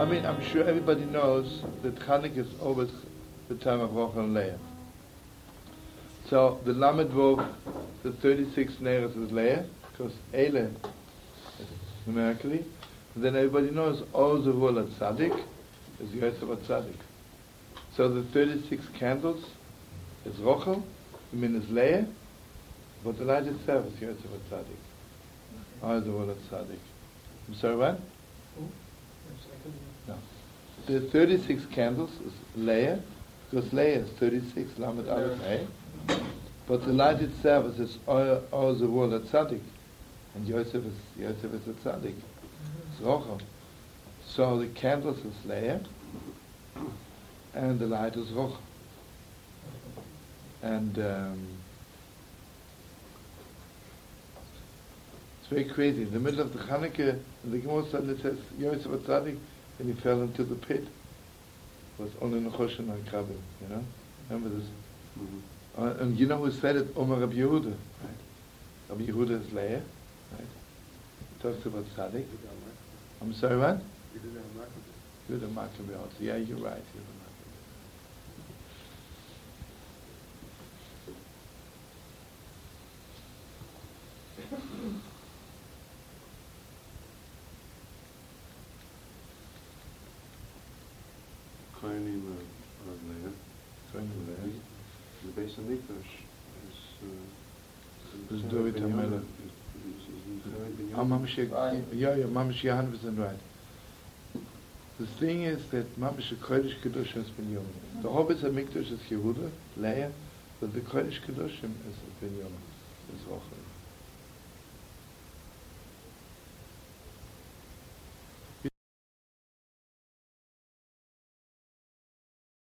I mean, I'm sure everybody knows that Chanukah is always the time of Rochel and Leah. So the Lamed Vov, the 36 Neres is Leah, because Eile is numerically. And then everybody knows all the Vul at Tzaddik is Yosef HaTzaddik. So the 36 candles is Rochel, the min is Leah, but the light itself is Yosef HaTzaddik. All the Vul at Tzaddik. I'm sorry, what? The 36 candles is Leah, because Leah is 36, Lamed Aleph A. But the light itself is all, all the world at Tzaddik. And Yosef is, Yosef is a Tzaddik. It's Rochel. So the candles is Leah, and the light is Rochel. And um, it's very crazy. In the middle of the Hanukkah, the Gemara suddenly says, Yosef a Tzaddik, and he fell into the pit. It was only Nechoshen and Kabel, you know? Remember this? Mm-hmm. Uh, and you know who said it? Omar Rabbi Yehuda, right? Rabbi Yehuda is Leah, right? He talks about Tzaddik. I'm sorry, what? Yehuda Maccabee also. Yeah, you're right. Yehuda Maccabee. Are there. Kohanim are there. The Beis Hamikdash is... Uh, is David HaMelech. Oh, Mamash, yeah, yeah, Mamash, you're 100% right. The thing is that Mamash Kodesh Kedush has been Yom. The whole Beis Hamikdash is Yehuda, Leah, but the Kodesh Kedushim is Ben Yom, is Rochel.